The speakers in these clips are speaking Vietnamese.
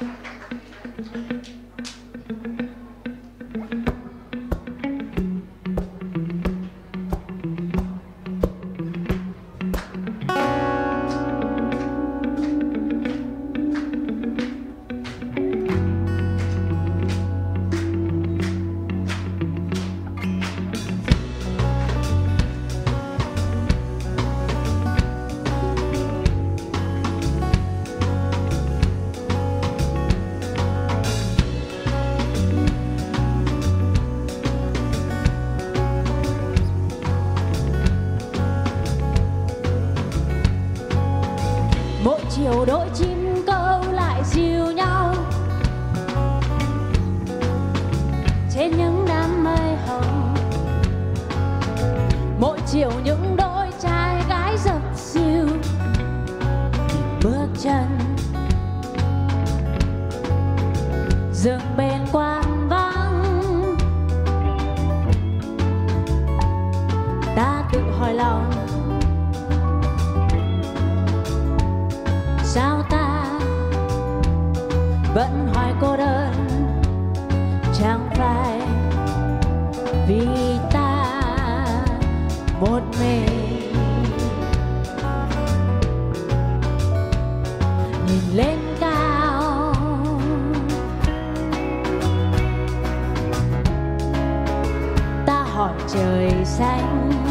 mỗi chiều đôi chim câu lại dìu nhau. Trên những đám mây hồng, mỗi chiều những đôi trai gái dập dìu. Bước chân, dừng bên vẫn hoài cô đơn, chẳng phải vì ta một mình. Nhìn lên cao, ta hỏi trời xanh.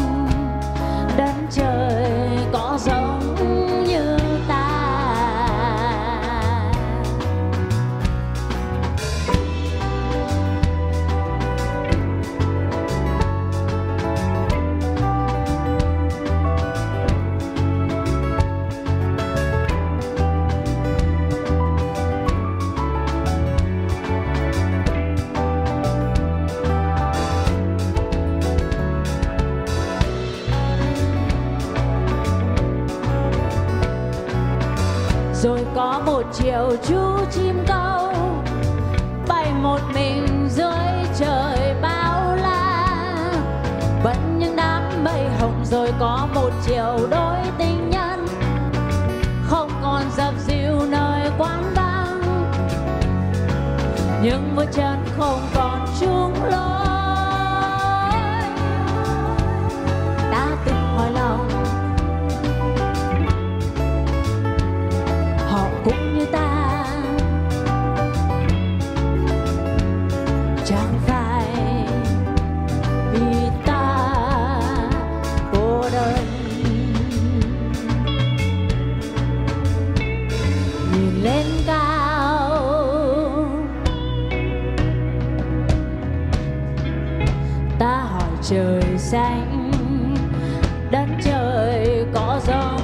Rồi có một chiều chú chim câu, bay một mình dưới trời bao la. Vẫn những đám mây hồng, rồi có một chiều đôi tình nhân. Không còn dập dìu nơi quán băng những bước chân không còn chung lối. Cao ta hỏi trời xanh đất trời có gió.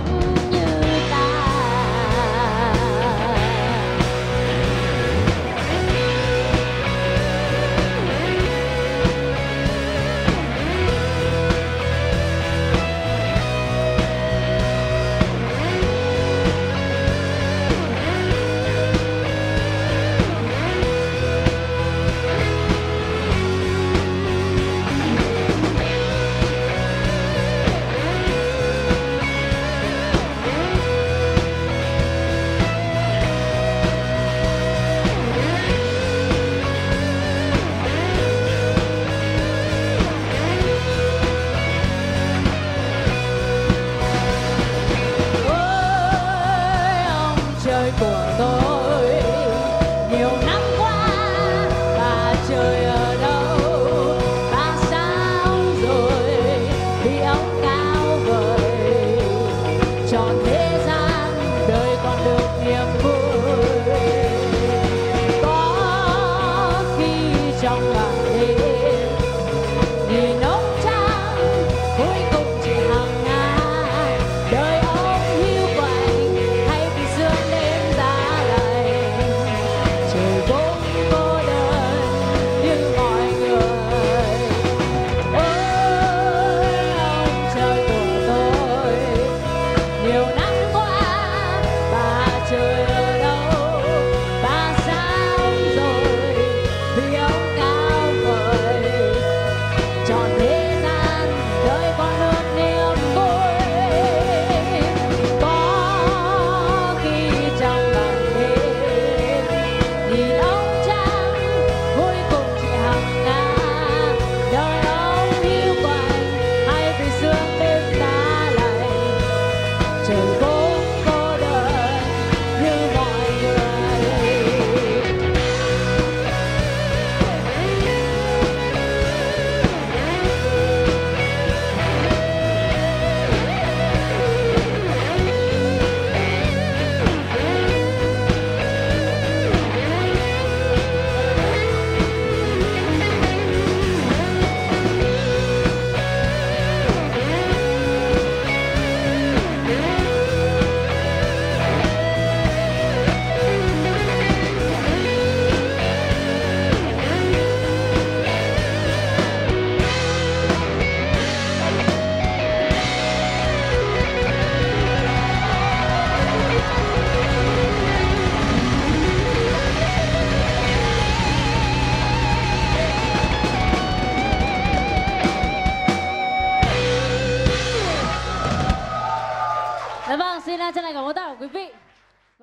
out.